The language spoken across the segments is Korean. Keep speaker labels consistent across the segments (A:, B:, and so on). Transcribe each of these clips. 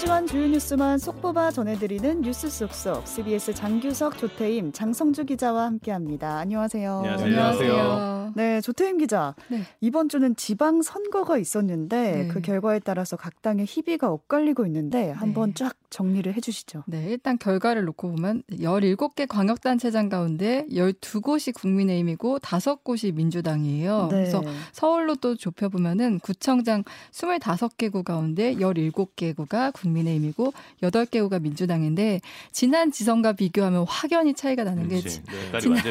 A: 주한 주요 뉴스만 쏙 뽑아 전해드리는 뉴스 속속 CBS 장규석, 조태임, 장성주 기자와 함께합니다. 안녕하세요.
B: 안녕하세요. 안녕하세요.
A: 네, 조태임 기자. 네. 이번 주는 지방 선거가 있었는데 네. 그 결과에 따라서 각 당의 희비가 엇갈리고 있는데 한번 네. 쫙 정리를 해 주시죠.
C: 네, 일단 결과를 놓고 보면 17개 광역 단체장 가운데 12곳이 국민의힘이고 5곳이 민주당이에요. 네. 그래서 서울로 또 좁혀 보면은 구청장 25개구 가운데 17개구가 국민의힘이고 8개구가 민주당인데 지난 지선과 비교하면 확연히 차이가 나는 게 지,
B: 네, 지난,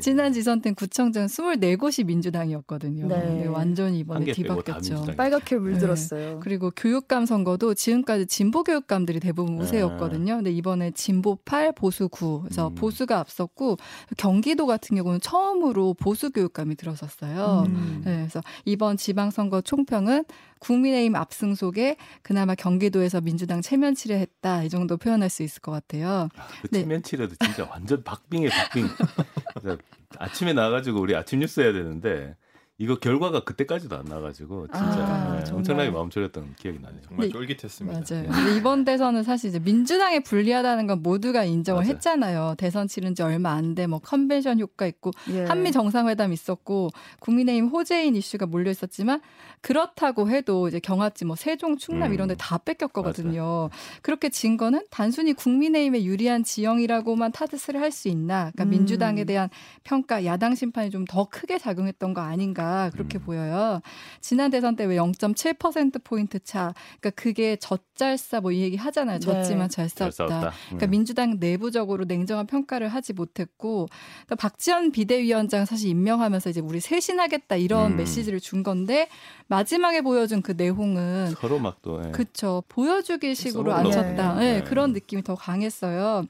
C: 지난 지선 때는 구청장 24곳 이 민주당이었거든요. 네. 네 완전히 이번에 뒤바뀌었죠.
A: 빨갛게 물들었어요. 네.
C: 그리고 교육감 선거도 지금까지 진보 교육감들이 대부분 우세였거든요. 근데 이번에 진보 8, 보수 9. 그래서 음. 보수가 앞섰고 경기도 같은 경우는 처음으로 보수 교육감이 들어섰어요. 음. 네, 그래서 이번 지방선거 총평은 국민의힘 압승 속에 그나마 경기도에서 민주당 체면치레 했다 이 정도 표현할 수 있을 것 같아요.
B: 아, 그 네. 체면치레도 진짜 완전 박빙의 박빙. 아침에 나가지고 우리 아침 뉴스 해야 되는데 이거 결과가 그때까지도 안 나가지고 진짜 아, 네, 엄청나게 마음 졸였던 기억이 나네요.
D: 정말 쫄깃했습니다.
C: 맞아요. 네. 이번 대선은 사실 이제 민주당에 불리하다는 건 모두가 인정을 맞아요. 했잖아요. 대선 치른 지 얼마 안 돼 뭐 컨벤션 효과 있고 예. 한미 정상회담 있었고 국민의힘 호재인 이슈가 몰려 있었지만 그렇다고 해도 이제 경합지 뭐 세종 충남 음. 이런 데 다 뺏겼거든요. 맞아요. 그렇게 진 거는 단순히 국민의힘에 유리한 지형이라고만 타듯을 할수 있나? 그러니까 음. 민주당에 대한 평가 야당 심판이 좀 더 크게 작용했던 거 아닌가? 그렇게 음. 보여요. 지난 대선 때 왜 0.7% 포인트 차. 그러니까 그게 젖잘싸 뭐 이 얘기 하잖아요. 졌지만 네. 잘 싸웠다. 그러니까 음. 민주당 내부적으로 냉정한 평가를 하지 못했고 그러니까 박지원 비대위원장 사실 임명하면서 이제 우리 쇄신하겠다 이런 음. 메시지를 준 건데 마지막에 보여준 그 내용은
B: 서로 막또
C: 예. 그쵸 보여주기 식으로 안 쳤다. 네. 네. 그런 느낌이 더 강했어요.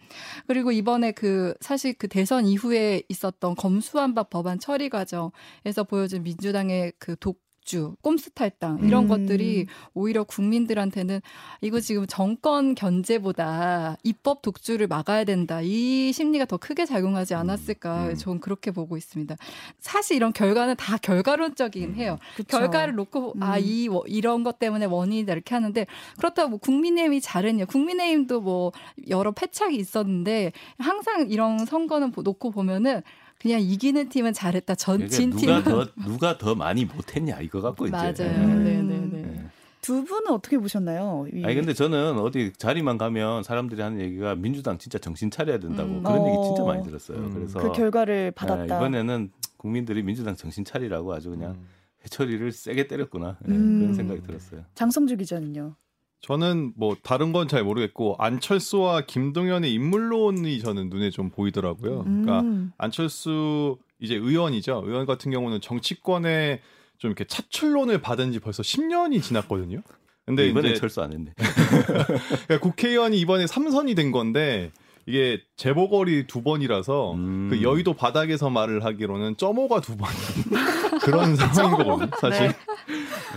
C: 그리고 이번에 그 사실 그 대선 이후에 있었던 검수완박 법안 처리 과정에서 보여준 민주당의 그 독, 주 꼼수 탈당 이런 음. 것들이 오히려 국민들한테는 이거 지금 정권 견제보다 입법 독주를 막아야 된다 이 심리가 더 크게 작용하지 않았을까 음. 저는 그렇게 보고 있습니다. 사실 이런 결과는 다 결과론적이긴 해요. 그쵸. 결과를 놓고 음. 아이 이런 것 때문에 원인이다 이렇게 하는데 그렇다고 뭐 국민의힘이 잘했냐 국민의힘도 뭐 여러 패착이 있었는데 항상 이런 선거는 놓고 보면은 그냥 이기는 팀은 잘했다. 전진
B: 그러니까 누가 팀은 더 누가 더 많이 못했냐 이거 갖고
C: 맞아요. 이제. 맞아요. 네, 네, 네.
A: 네. 두 분은 어떻게 보셨나요?
B: 아니 근데 저는 어디 자리만 가면 사람들이 하는 얘기가 민주당 진짜 정신 차려야 된다고 음. 그런 어. 얘기 진짜 많이 들었어요. 음. 그래서
A: 그 결과를 받았다. 네,
B: 이번에는 국민들이 민주당 정신 차리라고 아주 그냥 음. 해처리를 세게 때렸구나 네, 그런 음. 생각이 들었어요.
A: 장성주 기자는요.
D: 저는 뭐 다른 건 잘 모르겠고 안철수와 김동연의 인물론이 저는 눈에 좀 보이더라고요. 그러니까 음. 안철수 이제 의원이죠. 의원 같은 경우는 정치권에 좀 이렇게 차출론을 받은 지 벌써 10년이 지났거든요.
B: 근데 이번에 철수 안 했네.
D: 그러니까 국회의원이 이번에 3선이 된 건데 이게 재보궐이 두 번이라서 음. 그 여의도 바닥에서 말을 하기로는 점오가 두 번 그런 상황인 거거든요, 사실. 네.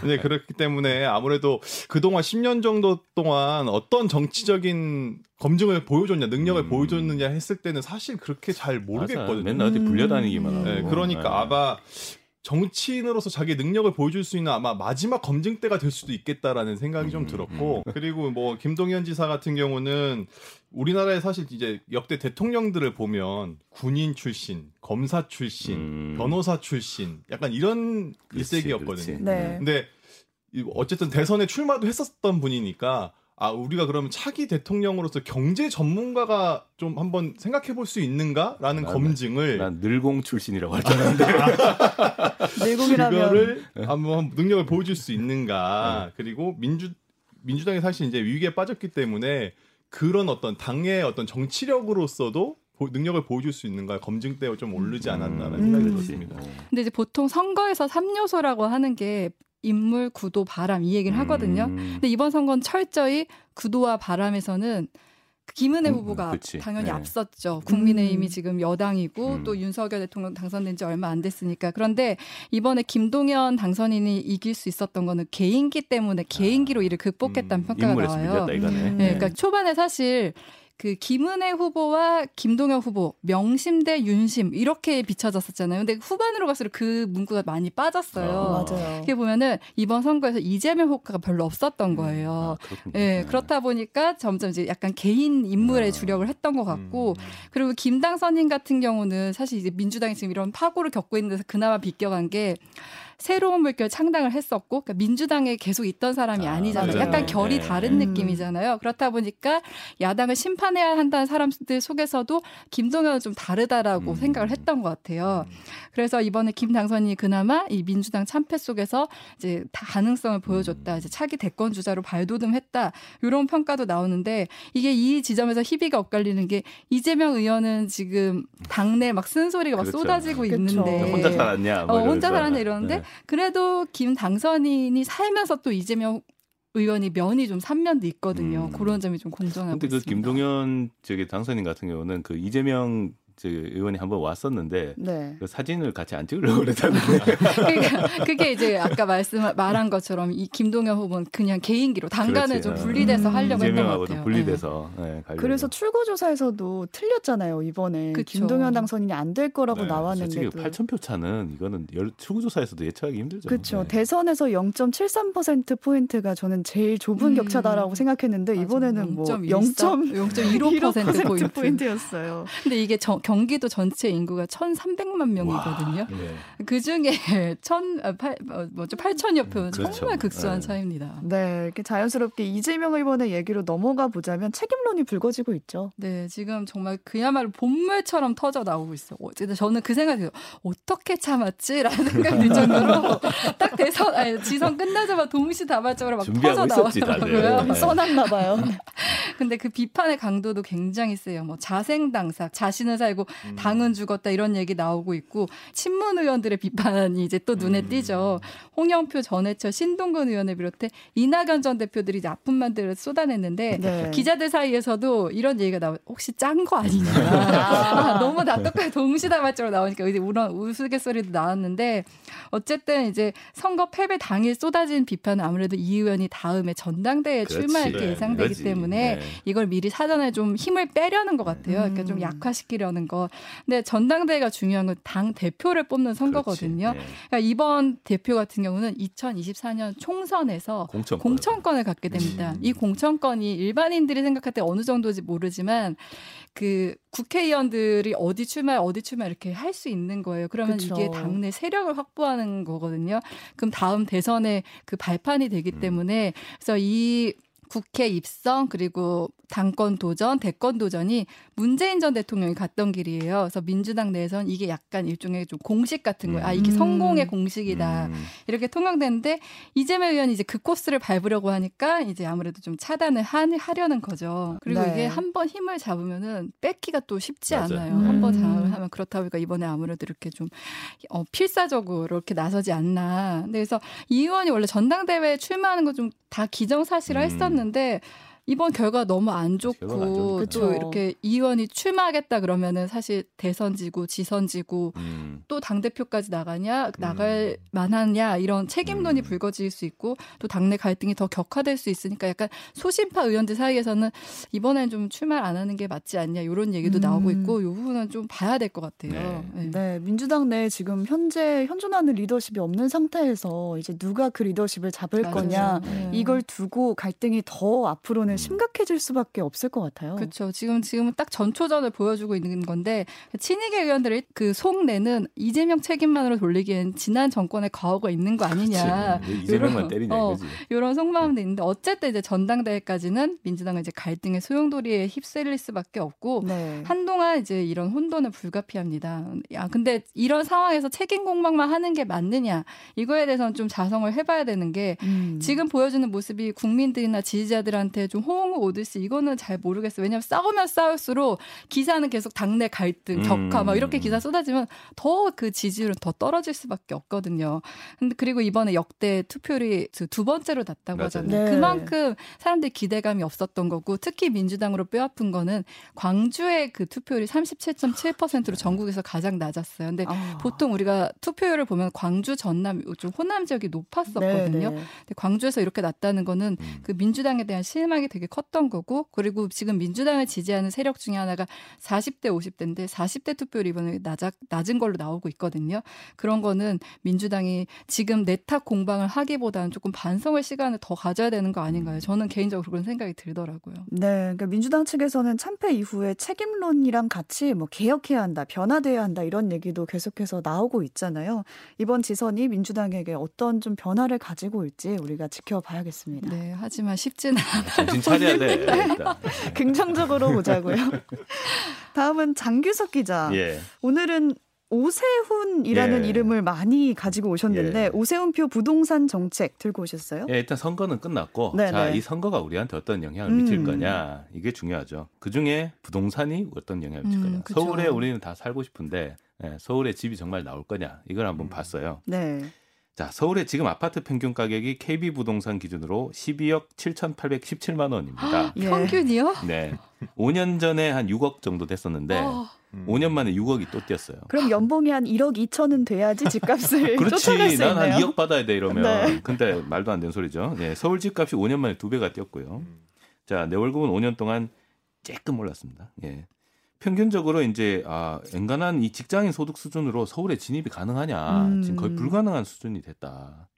D: 네, 그렇기 때문에 아무래도 그동안 10년 정도 동안 어떤 정치적인 검증을 보여줬냐, 능력을 음. 보여줬느냐 했을 때는 사실 그렇게 잘 모르겠거든요. 맞아.
B: 맨날 어디 불려다니기만 하고.
D: 네, 그러니까 네. 아마 정치인으로서 자기 능력을 보여줄 수 있는 아마 마지막 검증 때가 될 수도 있겠다라는 생각이 좀 음, 들었고 음. 그리고 뭐 김동연 지사 같은 경우는 우리나라에 사실 이제 역대 대통령들을 보면 군인 출신, 검사 출신, 음. 변호사 출신 약간 이런 그렇지, 일색이었거든요. 그렇지. 네. 근데 어쨌든 대선에 출마도 했었던 분이니까 아 우리가 그러면 차기 대통령으로서 경제 전문가가 좀 한번 생각해 볼 수 있는가라는 난, 검증을
B: 난 늘공 출신이라고 할 줄 알았는데
A: 늘공이라면
D: 그거를 한번 능력을 보여줄 수 있는가 네. 그리고 민주 민주당이 사실 이제 위기에 빠졌기 때문에 그런 어떤 당의 어떤 정치력으로서도 능력을 보여줄 수 있는가 검증 때가 좀 오르지 않았나라는 음. 생각이 들었습니다.
C: 근데 이제 보통 선거에서 3요소라고 하는 게 인물, 구도, 바람 이 얘기를 하거든요. 음. 근데 이번 선거는 철저히 구도와 바람에서는 김은혜 음, 후보가 그 당연히 네. 앞섰죠. 국민의힘이 음. 지금 여당이고 음. 또 윤석열 대통령 당선된 지 얼마 안 됐으니까. 그런데 이번에 김동연 당선인이 이길 수 있었던 거는 개인기 때문에 개인기로 이를 극복했다는 음. 평가가 나와요.
B: 밀렸다,
C: 네, 그러니까 초반에 사실 그 김은혜 후보와 김동연 후보 명심 대 윤심 이렇게 비춰졌었잖아요. 근데 후반으로 갈수록 그 문구가 많이 빠졌어요.
A: 어, 맞아요.
C: 이렇게 보면은 이번 선거에서 이재명 효과가 별로 없었던 거예요. 음, 아, 예, 네, 그렇다 보니까 점점 이제 약간 개인 인물에 아. 주력을 했던 것 같고 음. 그리고 김당 선인 같은 경우는 사실 이제 민주당이 지금 이런 파고를 겪고 있는 데서 그나마 비껴간 게 새로운 물결 창당을 했었고 그러니까 민주당에 계속 있던 사람이 아, 니잖아요 약간 결이 네. 다른 네. 느낌이잖아요. 그렇다 보니까 야당을 심판해야 한다는 사람들 속에서도 김동연은 좀 다르다라고 음. 생각을 했던 것 같아요. 음. 그래서 이번에 김 당선인이 그나마 이 민주당 참패 속에서 이제 가능성을 보여줬다. 이제 차기 대권 주자로 발돋움했다. 이런 평가도 나오는데 이게 이 지점에서 희비가 엇갈리는 게 이재명 의원은 지금 당내 막 쓴소리가 막 그렇죠. 쏟아지고 그렇죠. 있는데
B: 혼자 살았냐?
C: 뭐 어, 혼자 살았냐 이러는데 네. 그래도 김 당선인이 살면서 또 이재명 의원이 면이 좀 삼면도 있거든요. 음. 그런 점이 좀 공정하고
B: 근데 그 김동연 저기 당선인 같은 경우는 그 이재명 저 의원이 한번 왔었는데 네. 그 사진을 같이 안 찍으려고 그랬다는데
C: 그러니까 그게 이제 아까 말씀 말한 것처럼 이 김동연 후보는 그냥 개인기로 당간을 좀 분리돼서 음. 하려고 했던 것 같아요.
B: 분리돼서 네.
A: 네, 그래서 출구 조사에서도 틀렸잖아요 이번에 그쵸. 김동연 당선인이 안 될 거라고 네. 나왔는데
B: 8천 표 차는 이거는 출구 조사에서도 예측하기 힘들죠.
A: 그렇죠. 대선에서 0.73% 포인트가 저는 제일 좁은 음. 격차다라고 생각했는데 맞아. 이번에는 뭐 0.15% 포인트. 포인트였어요.
C: 근데 이게 저, 경기도 전체 인구가 1,300만 명이거든요. 네. 그 중에 1,000, 아, 8, 어, 뭐죠? 8천여 표는 그렇죠. 정말 극소한 네. 차이입니다.
A: 네, 이렇게 자연스럽게 이재명 의원의 얘기로 넘어가 보자면 책임론이 불거지고 있죠.
C: 네, 지금 정말 그야말로 본물처럼 터져 나오고 있어요. 어쨌든 저는 그 생각이 들어요. 어떻게 참았지라는 생각이 들 정도로 딱 대선, 아니, 지선 끝나자마자 동시다발적으로 막 터져 나오더라고요.
A: 네. 써놨나 봐요.
C: 근데 그 비판의 강도도 굉장히 세요. 뭐 자생당사, 자신을 살고 되고 음. 당은 죽었다 이런 얘기 나오고 있고 친문 의원들의 비판이 이제 또 눈에 음. 띄죠. 홍영표 전해철 신동근 의원을 비롯해 이낙연 전 대표들이 이제 아픈 말들을 쏟아냈는데 네. 기자들 사이에서도 이런 얘기가 나와 혹시 짠 거 아니냐. 아, 너무 다 똑같이 동시다발적으로 나오니까 이제 우런 우스갯소리도 나왔는데 어쨌든 이제 선거 패배 당일 쏟아진 비판은 아무래도 이 의원이 다음에 전당대회에 출마할 게 네, 예상되기 그 때문에 네. 이걸 미리 사전에 좀 힘을 빼려는 것 같아요. 그러니까 좀 음. 약화시키려는 거. 근데 전당대회가 중요한 건 당 대표를 뽑는 선거거든요. 네. 그러니까 이번 대표 같은 경우는 2024년 총선에서 공천권. 공천권 을 갖게 됩니다. 음. 이 공천권이 일반인들이 생각할 때 어느 정도인지 모르지만 그 국회의원들이 어디 출마 어디 출마 이렇게 할 수 있는 거예요. 그러면 그쵸. 이게 당내 세력을 확보하는 거거든요. 그럼 다음 대선에 그 발판이 되기 음. 때문에 그래서 이 국회 입성 그리고 당권 도전, 대권 도전이 문재인 전 대통령이 갔던 길이에요. 그래서 민주당 내에선 이게 약간 일종의 좀 공식 같은 거예요. 아, 이게 음. 성공의 공식이다. 음. 이렇게 통용되는데 이재명 의원이 이제 그 코스를 밟으려고 하니까 이제 아무래도 좀 차단을 하, 하려는 거죠. 그리고 네. 이게 한 번 힘을 잡으면은 뺏기가 또 쉽지 맞아요. 않아요. 음. 한번 장을 하면 그렇다 보니까 이번에 아무래도 이렇게 좀 어, 필사적으로 이렇게 나서지 않나. 그래서 이 의원이 원래 전당대회에 출마하는 거좀 다 기정사실화 음. 했었는데 이번 결과 너무 안 좋고 또 이렇게 이 의원이 출마하겠다 그러면은 사실 대선지고 지선지고 음. 또당 대표까지 나가냐 나갈 음. 만하냐 이런 책임론이 음. 불거질 수 있고 또 당내 갈등이 더 격화될 수 있으니까 약간 소심파 의원들 사이에서는 이번엔 좀 출마 안 하는 게 맞지 않냐 이런 얘기도 음. 나오고 있고 이 부분은 좀 봐야 될 것 같아요.
A: 네. 네. 네. 민주당 내 지금 현재 현존하는 리더십이 없는 상태에서 이제 누가 그 리더십을 잡을 맞아요. 거냐 네. 이걸 두고 갈등이 더 앞으로는 심각해질 수밖에 없을 것 같아요.
C: 그렇죠. 지금 지금은 딱 전초전을 보여주고 있는 건데 친이계 의원들의 그 속내는 이재명 책임만으로 돌리기엔 지난 정권의 과오가 있는 거 아니냐.
B: 이재명만 때리냐 어,
C: 이런 속마음도 있는데 어쨌든 이제 전당대회까지는 민주당은 이제 갈등의 소용돌이에 휩쓸릴 수밖에 없고 네. 한동안 이제 이런 혼돈은 불가피합니다. 야 근데 이런 상황에서 책임 공방만 하는 게 맞느냐 이거에 대해서는 좀 자성을 해봐야 되는 게 음. 지금 보여주는 모습이 국민들이나 지지자들한테 좀 호응을 오듯이 이거는 잘 모르겠어요. 왜냐하면 싸우면 싸울수록 기사는 계속 당내 갈등, 격화 막 이렇게 기사 쏟아지면 더 그 지지율은 더 떨어질 수밖에 없거든요. 근데 그리고 이번에 역대 투표율이 두 번째로 낮다고 하잖아요. 네. 그만큼 사람들 기대감이 없었던 거고 특히 민주당으로 뼈 아픈 거는 광주의 그 투표율이 37.7%로 전국에서 가장 낮았어요. 근데 아. 보통 우리가 투표율을 보면 광주, 전남, 좀 호남 지역이 높았었거든요. 네, 네. 근데 광주에서 이렇게 낮다는 거는 음. 그 민주당에 대한 실망이 되게 컸던 거고 그리고 지금 민주당을 지지하는 세력 중에 하나가 40대 50대인데 40대 투표율 이번에 낮아, 낮은 걸로 나오고 있거든요. 그런 거는 민주당이 지금 내탁 공방을 하기보다는 조금 반성의 시간을 더 가져야 되는 거 아닌가요? 저는 개인적으로 그런 생각이 들더라고요.
A: 네, 그러니까 민주당 측에서는 참패 이후에 책임론이랑 같이 뭐 개혁해야 한다, 변화돼야 한다 이런 얘기도 계속해서 나오고 있잖아요. 이번 지선이 민주당에게 어떤 좀 변화를 가지고 올지 우리가 지켜봐야겠습니다.
C: 네, 하지만 쉽지는 않아요.
B: 정신 차려야 돼. 일단.
A: 긍정적으로 보자고요. 다음은 장규석 기자. 예. 오늘은 오세훈이라는 예. 이름을 많이 가지고 오셨는데 예. 오세훈표 부동산 정책 들고 오셨어요?
B: 예, 일단 선거는 끝났고 네네. 자, 네. 이 선거가 우리한테 어떤 영향을 미칠 음. 거냐 이게 중요하죠. 그 중에 부동산이 어떤 영향을 미칠 거냐. 음, 서울에 우리는 다 살고 싶은데 예, 서울에 집이 정말 나올 거냐 이걸 한번 음. 봤어요. 네. 자, 서울의 지금 아파트 평균 가격이 KB 부동산 기준으로 12억 7,817만 원입니다.
C: 예. 평균이요?
B: 네. 5년 전에 한 6억 정도 됐었는데 어. 5년 만에 6억이 또 뛰었어요.
A: 그럼 연봉이 한 1억 2천은 돼야지 집값을
B: 그렇지. 난 한 2억 받아야 돼 이러면. 네. 근데 말도 안 되는 소리죠. 네, 서울 집값이 5년 만에 두 배가 뛰었고요. 자, 내 월급은 5년 동안 쬐끔 올랐습니다. 예. 평균적으로 이제 아 엔간한 이 직장인 소득 수준으로 서울에 진입이 가능하냐 음. 지금 거의 불가능한 수준이 됐다.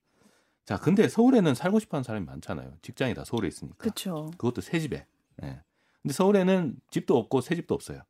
B: 자, 근데 서울에는 살고 싶어하는 사람이 많잖아요. 직장이 다 서울에 있으니까.
A: 그렇죠.
B: 그것도 새 집에. 예. 근데 서울에는 집도 없고 새 집도 없어요.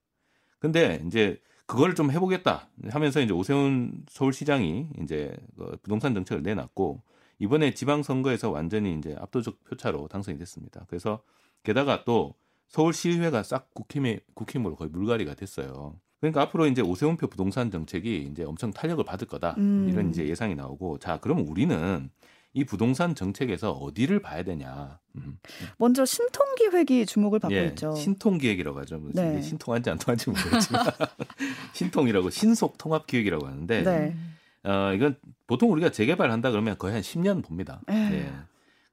B: 근데 이제 그걸 좀 해보겠다 하면서 이제 오세훈 서울시장이 이제 그 부동산 정책을 내놨고 이번에 지방선거에서 완전히 이제 압도적 표차로 당선이 됐습니다. 그래서 게다가 또 서울시의회가 싹 국힘에 국힘으로 거의 물갈이가 됐어요. 그러니까 앞으로 이제 오세훈표 부동산 정책이 이제 엄청 탄력을 받을 거다 음. 이런 이제 예상이 나오고 자 그러면 우리는 이 부동산 정책에서 어디를 봐야 되냐. 음.
A: 먼저 신통 기획이 주목을 받고
B: 예,
A: 있죠.
B: 신통 기획이라고 하죠. 네. 신통한지 안 통한지 모르겠지만 신통이라고 신속 통합 기획이라고 하는데 네. 어, 이건 보통 우리가 재개발한다 그러면 거의 한 10년 봅니다. 예.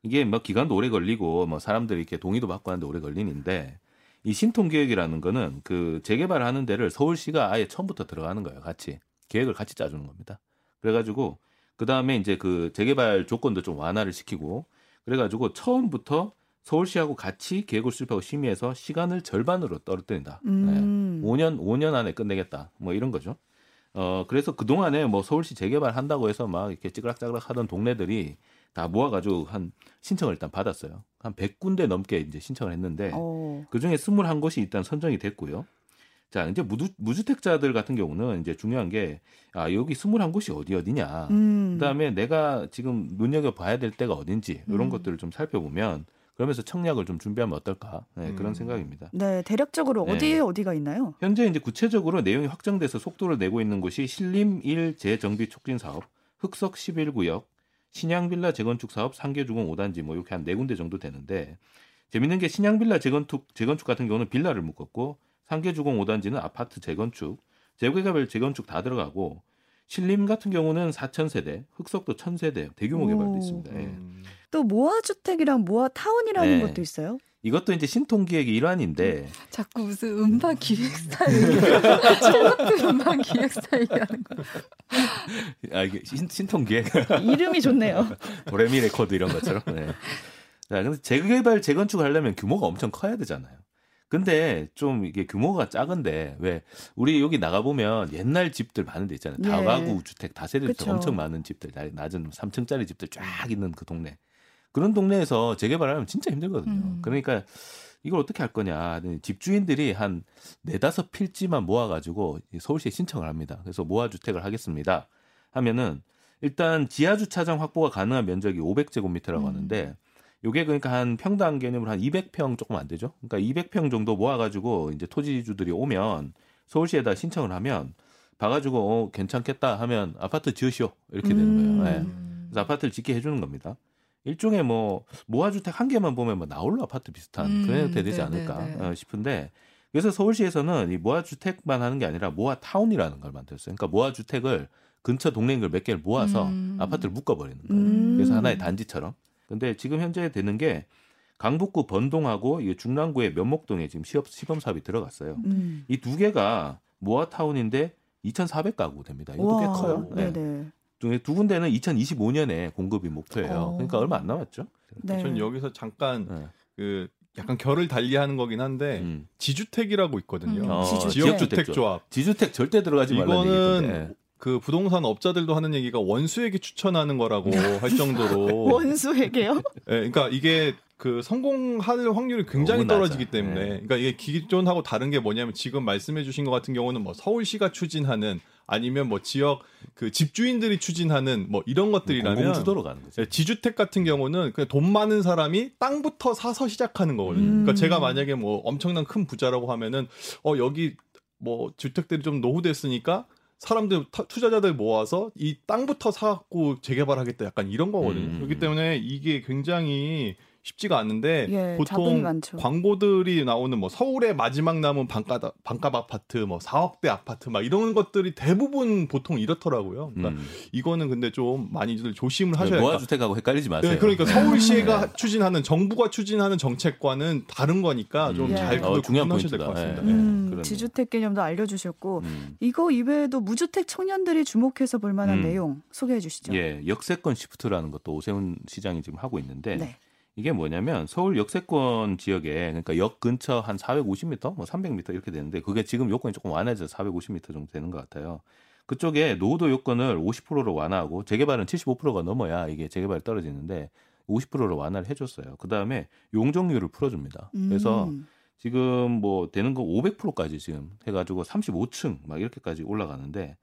B: 이게 뭐 기간도 오래 걸리고 뭐 사람들이 이렇게 동의도 받고 하는데 오래 걸리는데 이 신통 계획이라는 거는 그 재개발하는 데를 서울시가 아예 처음부터 들어가는 거예요. 같이 계획을 같이 짜주는 겁니다. 그래가지고 그 다음에 이제 그 재개발 조건도 좀 완화를 시키고 그래가지고 처음부터 서울시하고 같이 계획을 수립하고 심의해서 시간을 절반으로 떨어뜨린다. 음. 네. 5년 5년 안에 끝내겠다. 뭐 이런 거죠. 어 그래서 그 동안에 뭐 서울시 재개발 한다고 해서 막 이렇게 찌그락짜그락 하던 동네들이 다 모아가지고 한 신청을 일단 받았어요. 한 100군데 넘게 이제 신청을 했는데 오. 그중에 21곳이 일단 선정이 됐고요. 자, 이제 무주, 무주 택자들 같은 경우는 이제 중요한 게, 아, 여기 21곳이 어디 어디냐. 음. 그 다음에 내가 지금 눈여겨봐야 될 때가 어딘지, 이런 음. 것들을 좀 살펴보면, 그러면서 청약을 좀 준비하면 어떨까. 네, 그런 음. 생각입니다.
A: 네, 대략적으로 네. 어디에 네. 어디가 있나요?
B: 현재 이제 구체적으로 내용이 확정돼서 속도를 내고 있는 곳이 신림 1 재정비 촉진 사업, 흑석 11구역, 신양빌라 재건축 사업 상계주공 5단지 뭐 이렇게 한 네 군데 정도 되는데 재밌는 게 신양빌라 재건축 재건축 같은 경우는 빌라를 묶었고 상계주공 5단지는 아파트 재건축, 재개발 재건축 다 들어가고 신림 같은 경우는 4천 세대, 흑석도 1 세대 대규모 개발도 있습니다. 예.
A: 음. 또 모아주택이랑 모아타운이라는 네. 것도 있어요?
B: 이것도 이제 신통 기획의 일환인데 음,
C: 자꾸 무슨 음반 기획 스타일 트로트 음반 기획 스타일이라는 거.
B: 아 이게 신, 신통 기획
A: 이름이 좋네요.
B: 도레미 레코드 이런 것처럼. 네. 자, 근데 재개발 재건축 하려면 규모가 엄청 커야 되잖아요. 근데 좀 이게 규모가 작은데 왜 우리 여기 나가 보면 옛날 집들 많은 데 있잖아요. 예. 다가구 주택 다세대 주택 엄청 많은 집들, 낮은 3층짜리 집들 쫙 있는 그 동네. 그런 동네에서 재개발하면 진짜 힘들거든요. 음. 그러니까 이걸 어떻게 할 거냐. 집주인들이 한 네다섯 필지만 모아가지고 서울시에 신청을 합니다. 그래서 모아주택을 하겠습니다. 하면은 일단 지하주차장 확보가 가능한 면적이 500제곱미터라고 음. 하는데 요게 그러니까 한 평당 개념으로 한 200평 조금 안 되죠. 그러니까 200평 정도 모아가지고 이제 토지주들이 오면 서울시에다 신청을 하면 봐가지고 어, 괜찮겠다 하면 아파트 지으시오 이렇게 되는 거예요. 네. 그래서 아파트를 짓게 해주는 겁니다. 일종의 뭐 모아주택 한 개만 보면 뭐 나홀로 아파트 비슷한 음, 그런 형태 되지 네, 네 않을까 네, 네. 싶은데 그래서 서울시에서는 이 모아주택만 하는 게 아니라 모아타운이라는 걸 만들었어요. 그러니까 모아주택을 근처 동네인 걸 몇 개를 모아서 음. 아파트를 묶어버리는 거예요. 음. 그래서 하나의 단지처럼. 근데 지금 현재 되는 게 강북구 번동하고 이 중랑구의 면목동에 지금 시업, 시범 사업이 들어갔어요. 음. 이두 개가 모아타운인데 2,400 가구 됩니다. 이것도 꽤 커요. 네. 두 군데는 2025년에 공급이 목표예요. 어. 그러니까 얼마 안 남았죠.
D: 네. 전 여기서 잠깐 네. 그 약간 결을 달리하는 거긴 한데
B: 음.
D: 지주택이라고 있거든요.
C: 음.
B: 어,
A: 지주택.
D: 지역주택조합.
B: 지주택 절대 들어가지 말라는
D: 이거는
B: 얘기던데.
D: 그 부동산 업자들도 하는 얘기가 원수에게 추천하는 거라고 할 정도로
A: 원수에게요?
D: 예, 그러니까 이게 그 성공할 확률이 굉장히 떨어지기
B: 낮아.
D: 때문에
B: 네.
D: 그러니까 이게 기존하고 다른 게 뭐냐면 지금 말씀해 주신 것 같은 경우는 뭐 서울시가 추진하는 아니면 뭐 지역 그 집주인들이 추진하는 뭐 이런 것들이라면
B: 공공주도로 가는 거죠.
D: 예, 지주택 같은 경우는 그냥 돈 많은 사람이 땅부터 사서 시작하는 거거든요.
A: 음.
D: 그러니까 제가 만약에 뭐 엄청난 큰 부자라고 하면은 어 여기 뭐 주택들이 좀 노후됐으니까 사람들 타- 투자자들 모아서 이 땅부터 사갖고 재개발하겠다 약간 이런 거거든요.
B: 음.
D: 그렇기 때문에 이게 굉장히 쉽지가 않은데
A: 예,
D: 보통. 광고들이 나오는 뭐 서울의 마지막 남은 반값 반값 아파트 뭐 4억대 아파트 막 이런 것들이 대부분 보통 이렇더라고요. 그러니까
B: 음.
D: 이거는 근데 좀 많이들 조심을 하셔야 돼요.
B: 모아 주택하고 헷갈리지 마세요.
D: 네, 그러니까 서울시가 추진하는 정부가 추진하는 정책과는 다른 거니까 좀
B: 음.
D: 잘
B: 어, 중요한
D: 구분하셔야 될것
B: 포인트다.
D: 같습니다.
B: 네.
A: 음. 지주택 개념도 알려주셨고
B: 음.
A: 이거 이외에도 무주택 청년들이 주목해서 볼 만한
B: 음.
A: 내용 소개해 주시죠.
B: 예, 역세권 시프트라는 것도 오세훈 시장이 지금 하고 있는데
A: 네.
B: 이게 뭐냐면 서울 역세권 지역에 그러니까 역 근처 한 450m, 뭐 300m 이렇게 되는데 그게 지금 요건이 조금 완화해서 450m 정도 되는 것 같아요. 그쪽에 노후도 요건을 50%로 완화하고 재개발은 75%가 넘어야 이게 재개발이 떨어지는데 50%로 완화를 해줬어요. 그 다음에 용적률을 풀어줍니다. 그래서
A: 음.
B: 지금 뭐 되는 거 500%까지 지금 해가지고 35층 막 이렇게까지 올라가는데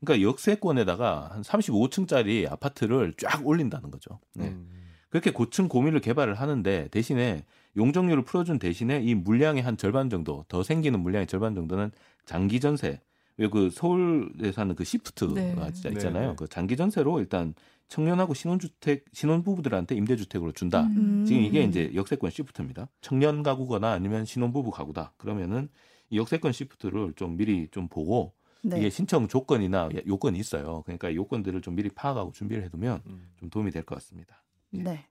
B: 그러니까 역세권에다가 한 35층짜리 아파트를 쫙 올린다는 거죠. 네.
D: 음.
B: 그렇게 고층 고밀을 개발을 하는데 대신에 용적률을 풀어준 대신에 이 물량의 한 절반 정도 더 생기는 물량의 절반 정도는 장기 전세 왜그 서울에 사는 그 시프트가
C: 네.
D: 네,
B: 있잖아요.
D: 네.
B: 그 장기 전세로 일단 청년하고 신혼주택 신혼부부들한테 임대주택으로 준다.
A: 음.
B: 지금 이게 이제 역세권 시프트입니다. 청년 가구거나 아니면 신혼부부 가구다. 그러면은 이 역세권 시프트를 좀 미리 좀 보고
A: 네.
B: 이게 신청 조건이나 요건이 있어요. 그러니까 이 요건들을 좀 미리 파악하고 준비를 해두면
D: 음.
B: 좀 도움이 될 것 같습니다.
A: 네.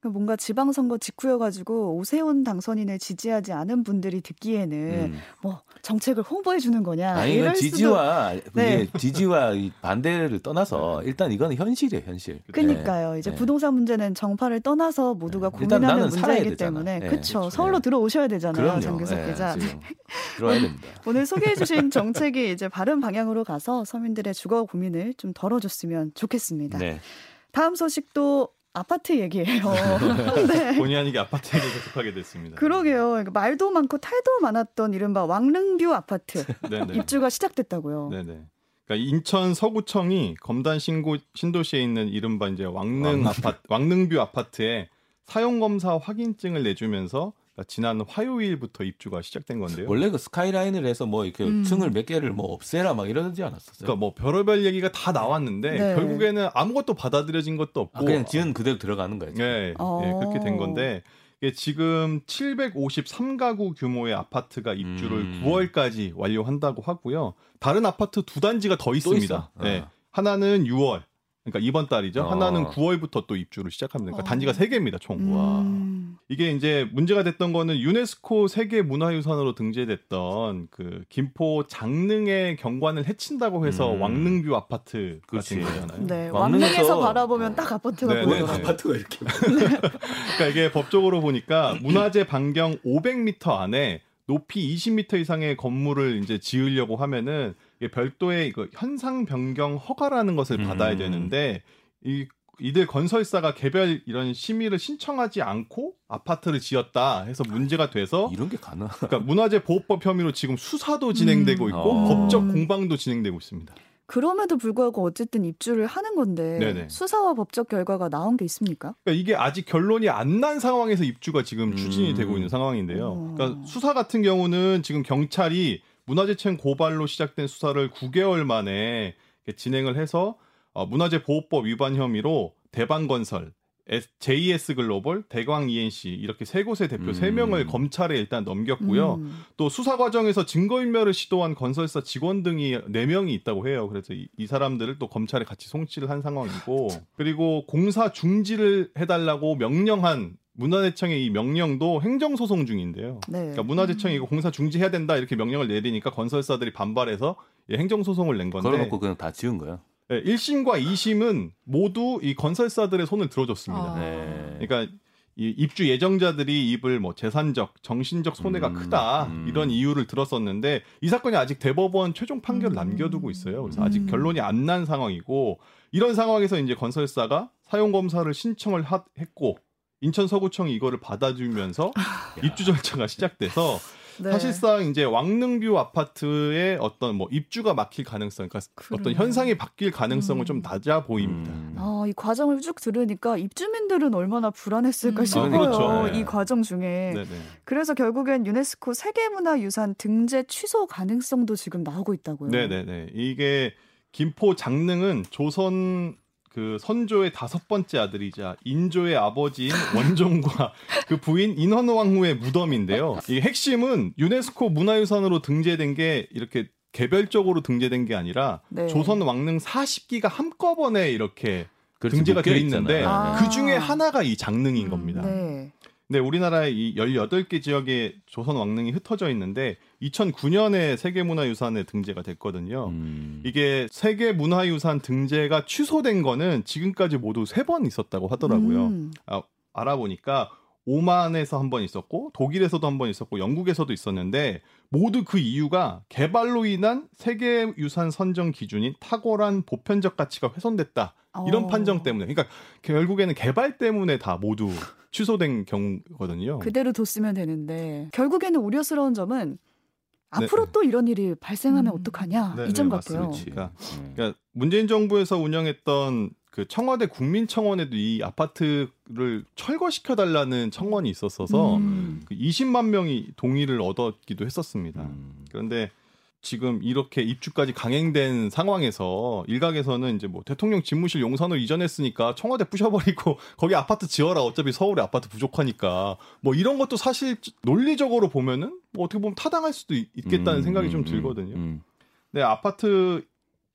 A: 그러니까 뭔가 지방선거 직후여가지고 오세훈 당선인을 지지하지 않은 분들이 듣기에는
B: 음.
A: 뭐 정책을 홍보해 주는 거냐
B: 아니 이건
A: 이럴 수도
B: 지지와
A: 네.
B: 지지와 이 반대를 떠나서 일단 이거는 현실이에요, 현실.
A: 그러니까요. 이제
B: 네.
A: 부동산 문제는 정파를 떠나서 모두가
B: 네.
A: 고민하는 문제이기. 때문에
B: 네,
A: 그렇죠. 서울로
B: 네.
A: 들어오셔야 되잖아요,
B: 그럼요.
A: 정규석
B: 예,
A: 기자.
B: 지금 들어와야 됩니다.
A: 오늘 소개해주신 정책이 이제 바른 방향으로 가서 서민들의 주거 고민을 좀 덜어줬으면 좋겠습니다.
B: 네.
A: 다음 소식도 아파트 얘기예요. 네.
D: 본의 아니게 아파트 얘기 계속하게 됐습니다.
A: 그러게요. 그러니까 말도 많고 탈도 많았던 이른바 왕릉뷰 아파트
D: 네네.
A: 입주가 시작됐다고요.
D: 네네. 그러니까 인천 서구청이 검단 신고 신도시에 있는 이른바 이제 왕릉. 아파트 왕릉뷰 아파트에 사용 검사 확인증을 내주면서 지난 화요일부터 입주가 시작된 건데요.
B: 원래 그 스카이라인을 해서 뭐 이렇게
C: 음.
B: 층을 몇 개를 뭐 없애라 막 이러지 않았었어요.
D: 그러니까 뭐 별의별 얘기가 다 나왔는데
A: 네.
D: 결국에는 아무것도 받아들여진 것도 없고
B: 아, 그냥 지은 그대로 들어가는 거예요.
D: 네,
A: 어.
D: 예, 그렇게 된 건데 이게 지금 753가구 규모의 아파트가 입주를
B: 음.
D: 9월까지 완료한다고 하고요. 다른 아파트 두 단지가 더 있습니다. 네.
B: 아.
D: 하나는 6월, 그러니까 이번 달이죠.
B: 어.
D: 하나는 9월부터 또 입주를 시작합니다. 그러니까
C: 어.
D: 단지가 세 개입니다, 총.
A: 음.
D: 이게 이제 문제가 됐던 거는 유네스코 세계 문화유산으로 등재됐던 그 김포 장릉의 경관을 해친다고 해서
B: 음.
D: 왕릉뷰 아파트. 같은 거잖아요.
A: 네,
B: 왕릉에서-
A: 바라보면 딱 아파트가
D: 네,
A: 보여요.
D: 네, 네.
B: 아파트가 이렇게
D: 그러니까 이게 법적으로 보니까 문화재 반경 500m 안에 높이 20m 이상의 건물을 이제 지으려고 하면은 이게 별도의 이거 현상 변경 허가라는 것을
B: 음.
D: 받아야 되는데 이 이들 건설사가 개별 이런 심의를 신청하지 않고 아파트를 지었다 해서 문제가 돼서
B: 이런 게 가능.
D: 그러니까 문화재 보호법 혐의로 지금 수사도 진행되고
A: 음.
D: 있고
B: 어.
D: 법적 공방도 진행되고 있습니다.
A: 그럼에도 불구하고 어쨌든 입주를 하는 건데
D: 네네.
A: 수사와 법적 결과가 나온 게 있습니까?
D: 그러니까 이게 아직 결론이 안 난 상황에서 입주가 지금 추진이
B: 음.
D: 되고 있는 상황인데요.
A: 어.
D: 그러니까 수사 같은 경우는 지금 경찰이 문화재청 고발로 시작된 수사를 9개월 만에 진행을 해서 어, 문화재 보호법 위반 혐의로 대방건설, JS 글로벌, 대광 ENC 이렇게 세 곳의 대표
B: 음.
D: 세 명을 검찰에 일단 넘겼고요.
A: 음.
D: 또 수사 과정에서 증거인멸을 시도한 건설사 직원 등이 네 명이 있다고 해요. 그래서 이, 이 사람들을 또 검찰에 같이 송치를 한 상황이고 그리고 공사 중지를 해달라고 명령한 문화재청의 이 명령도 행정소송 중인데요.
A: 네.
D: 그러니까 문화재청이 이거 공사 중지해야 된다 이렇게 명령을 내리니까 건설사들이 반발해서 이 행정소송을 낸 건데
B: 걸어놓고 그냥 다 지은 거야.
D: 네, 1심과 2심은 모두 이 건설사들의 손을 들어줬습니다.
C: 아.
B: 네.
D: 그러니까 이 입주 예정자들이 입을 뭐 재산적, 정신적 손해가
B: 음,
D: 크다
B: 음.
D: 이런 이유를 들었었는데 이 사건이 아직 대법원 최종 판결을
A: 음.
D: 남겨두고 있어요. 그래서 아직
A: 음.
D: 결론이 안 난 상황이고 이런 상황에서 이제 건설사가 사용 검사를 신청을 하, 했고 인천 서구청이 이거를 받아주면서 입주 절차가 시작돼서
A: 네.
D: 사실상 이제 왕릉뷰 아파트의 어떤 뭐 입주가 막힐 가능성, 그러니까 어떤
A: 그러네요.
D: 현상이 바뀔 가능성은
A: 음.
D: 좀 낮아 보입니다.
B: 음.
A: 아, 이 과정을 쭉 들으니까 입주민들은 얼마나 불안했을까
C: 음.
A: 싶어요.
D: 아, 그렇죠.
A: 이
B: 네.
A: 과정 중에.
D: 네네.
A: 그래서 결국엔 유네스코 세계문화유산 등재 취소 가능성도 지금 나오고 있다고요.
D: 네네네. 이게 김포 장릉은 조선 그 선조의 다섯 번째 아들이자 인조의 아버지인 원종과 그 부인 인헌왕후의 무덤인데요. 이 핵심은 유네스코 문화유산으로 등재된 게 이렇게 개별적으로 등재된 게 아니라
A: 네.
D: 조선 왕릉 40기가 한꺼번에 이렇게
B: 그렇지,
D: 등재가 돼 있는데.
B: 아.
D: 그 중에 하나가 이 장릉인
C: 음,
D: 겁니다.
A: 네.
D: 네, 우리나라의 이 18개 지역에 조선 왕릉이 흩어져 있는데 2009년에 세계문화유산에 등재가 됐거든요.
B: 음.
D: 이게 세계문화유산 등재가 취소된 거는 지금까지 모두 세 번 있었다고 하더라고요.
A: 음.
D: 알아보니까 오만에서 한 번 있었고 독일에서도 한 번 있었고 영국에서도 있었는데 모두 그 이유가 개발로 인한 세계 유산 선정 기준인 탁월한 보편적 가치가 훼손됐다. 이런
A: 어.
D: 판정 때문에. 그러니까 결국에는 개발 때문에 다 모두 취소된 경우거든요.
A: 그대로 뒀으면 되는데 결국에는 우려스러운 점은 앞으로
D: 네.
A: 또 이런 일이 발생하면
C: 음.
A: 어떡하냐
D: 네,
A: 이점
D: 네,
A: 같아요.
D: 맞습니다. 그러니까
B: 음.
D: 그러니까 문재인 정부에서 운영했던 그 청와대 국민청원에도 이 아파트를 철거시켜 달라는 청원이 있었어서
A: 음.
D: 그 20만 명이 동의를 얻었기도 했었습니다.
B: 음.
D: 그런데 지금 이렇게 입주까지 강행된 상황에서 일각에서는 이제 뭐 대통령 집무실 용산으로 이전했으니까 청와대 부셔버리고 거기 아파트 지어라 어차피 서울에 아파트 부족하니까 뭐 이런 것도 사실 논리적으로 보면은 뭐 어떻게 보면 타당할 수도 있, 겠다는
B: 음,
D: 생각이 좀
B: 음,
D: 들거든요.
B: 음.
D: 네, 아파트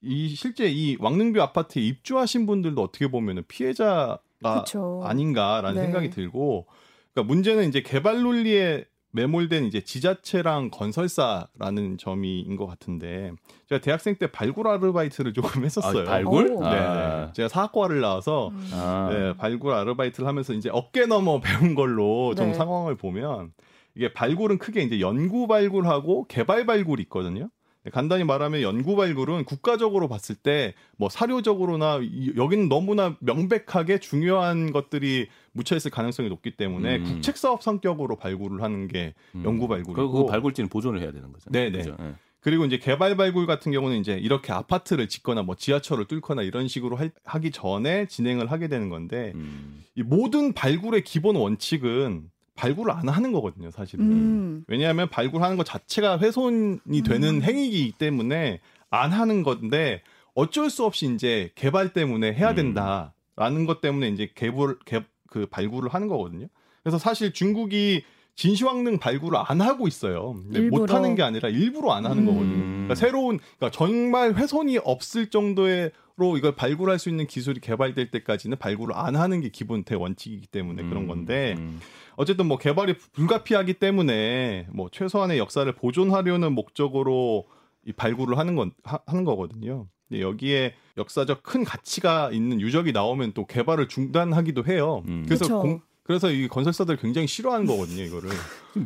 D: 이 실제 이 왕릉뷰 아파트에 입주하신 분들도 어떻게 보면은 피해자가
A: 그쵸.
D: 아닌가라는
A: 네.
D: 생각이 들고 그러니까 문제는 이제 개발 논리에 매몰된 이제 지자체랑 건설사라는 점인 것 같은데 제가 대학생 때 발굴 아르바이트를 조금 했었어요.
B: 아, 발굴?
A: 오.
D: 네,
B: 아.
D: 네. 제가 사학과를 나와서
C: 음.
B: 아.
D: 네, 발굴 아르바이트를 하면서 이제 어깨 넘어 배운 걸로 좀
A: 네.
D: 상황을 보면 이게 발굴은 크게 이제 연구 발굴하고 개발 발굴이 있거든요. 네, 간단히 말하면 연구 발굴은 국가적으로 봤을 때 뭐 사료적으로나 이- 여기는 너무나 명백하게 중요한 것들이 묻혀 있을 가능성이 높기 때문에
B: 음.
D: 국책 사업 성격으로 발굴을 하는 게
B: 음.
D: 연구 발굴이고
B: 그 발굴지는 보존을 해야 되는 거죠.
D: 네네.
B: 그죠? 예.
D: 그리고 이제 개발 발굴 같은 경우는 이제 이렇게 아파트를 짓거나 뭐 지하철을 뚫거나 이런 식으로 할- 하기 전에 진행을 하게 되는 건데
B: 음.
D: 이 모든 발굴의 기본 원칙은 발굴을 안 하는 거거든요, 사실은.
A: 음.
D: 왜냐하면 발굴하는 것 자체가 훼손이 되는
A: 음.
D: 행위이기 때문에 안 하는 건데 어쩔 수 없이 이제 개발 때문에 해야
B: 음.
D: 된다라는 것 때문에 이제 개발 개, 그 발굴을 하는 거거든요. 그래서 사실 중국이 진시황릉 발굴을 안 하고 있어요. 못 하는 게 아니라 일부러 안 하는
A: 음.
D: 거거든요. 그러니까 새로운 그러니까 정말 훼손이 없을 정도로 이걸 발굴할 수 있는 기술이 개발될 때까지는 발굴을 안 하는 게 기본 대 원칙이기 때문에 그런
B: 음.
D: 건데
B: 음.
D: 어쨌든 뭐 개발이 불가피하기 때문에 뭐 최소한의 역사를 보존하려는 목적으로 이 발굴을 하는 건 하, 는 거거든요. 근데 여기에 역사적 큰 가치가 있는 유적이 나오면 또 개발을 중단하기도 해요.
B: 음.
D: 그래서
A: 그쵸.
D: 공- 그래서 이 건설사들 굉장히 싫어하는 거거든요, 이거를.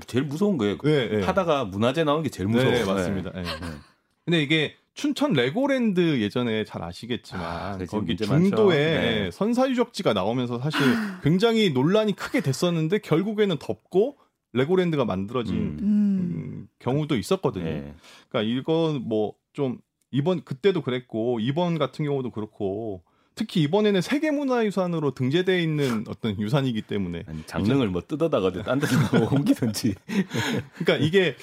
B: 제일 무서운 거예요.
D: 네, 네.
B: 하다가 문화재 나오는 게 제일 무서워요.
D: 네, 맞습니다. 예. 근데 이게 춘천 레고랜드 예전에 잘 아시겠지만
B: 아, 그치,
D: 거기. 중도에
B: 네.
D: 선사유적지가 나오면서 사실 굉장히 논란이 크게 됐었는데 결국에는 덮고 레고랜드가 만들어진
B: 음.
A: 음.
D: 음, 경우도 있었거든요.
B: 네.
D: 그러니까 이건 뭐 좀 이번 그때도 그랬고 이번 같은 경우도 그렇고 특히 이번에는 세계문화유산으로 등재되어 있는 어떤 유산이기 때문에
B: 아니, 장릉을 뭐 뜯어다가 딴 데로 옮기든지.
D: 그러니까 이게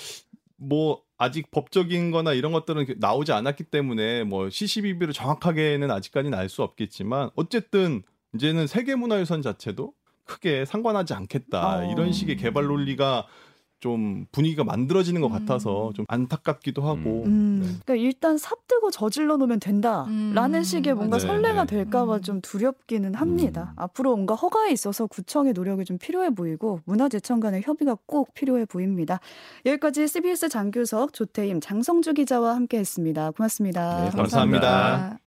D: 뭐 아직 법적인 거나 이런 것들은 나오지 않았기 때문에 뭐 CCBB를 정확하게는 아직까지는 알 수 없겠지만 어쨌든 이제는 세계문화유산 자체도 크게 상관하지 않겠다
A: 어.
D: 이런 식의 개발 논리가 좀 분위기가 만들어지는 것 같아서 좀 안타깝기도 하고
A: 음.
D: 네.
A: 그러니까 일단 삽뜨고 저질러 놓으면 된다라는
C: 음,
A: 식의 뭔가
D: 맞아요.
A: 선례가
D: 네, 네.
A: 될까봐
C: 음.
A: 좀 두렵기는 합니다.
B: 음.
A: 앞으로 뭔가 허가에 있어서 구청의 노력이 좀 필요해 보이고 문화재청 간의 협의가 꼭 필요해 보입니다. 여기까지 CBS 장규석, 조태임, 장성주 기자와 함께했습니다. 고맙습니다.
B: 네,
D: 감사합니다.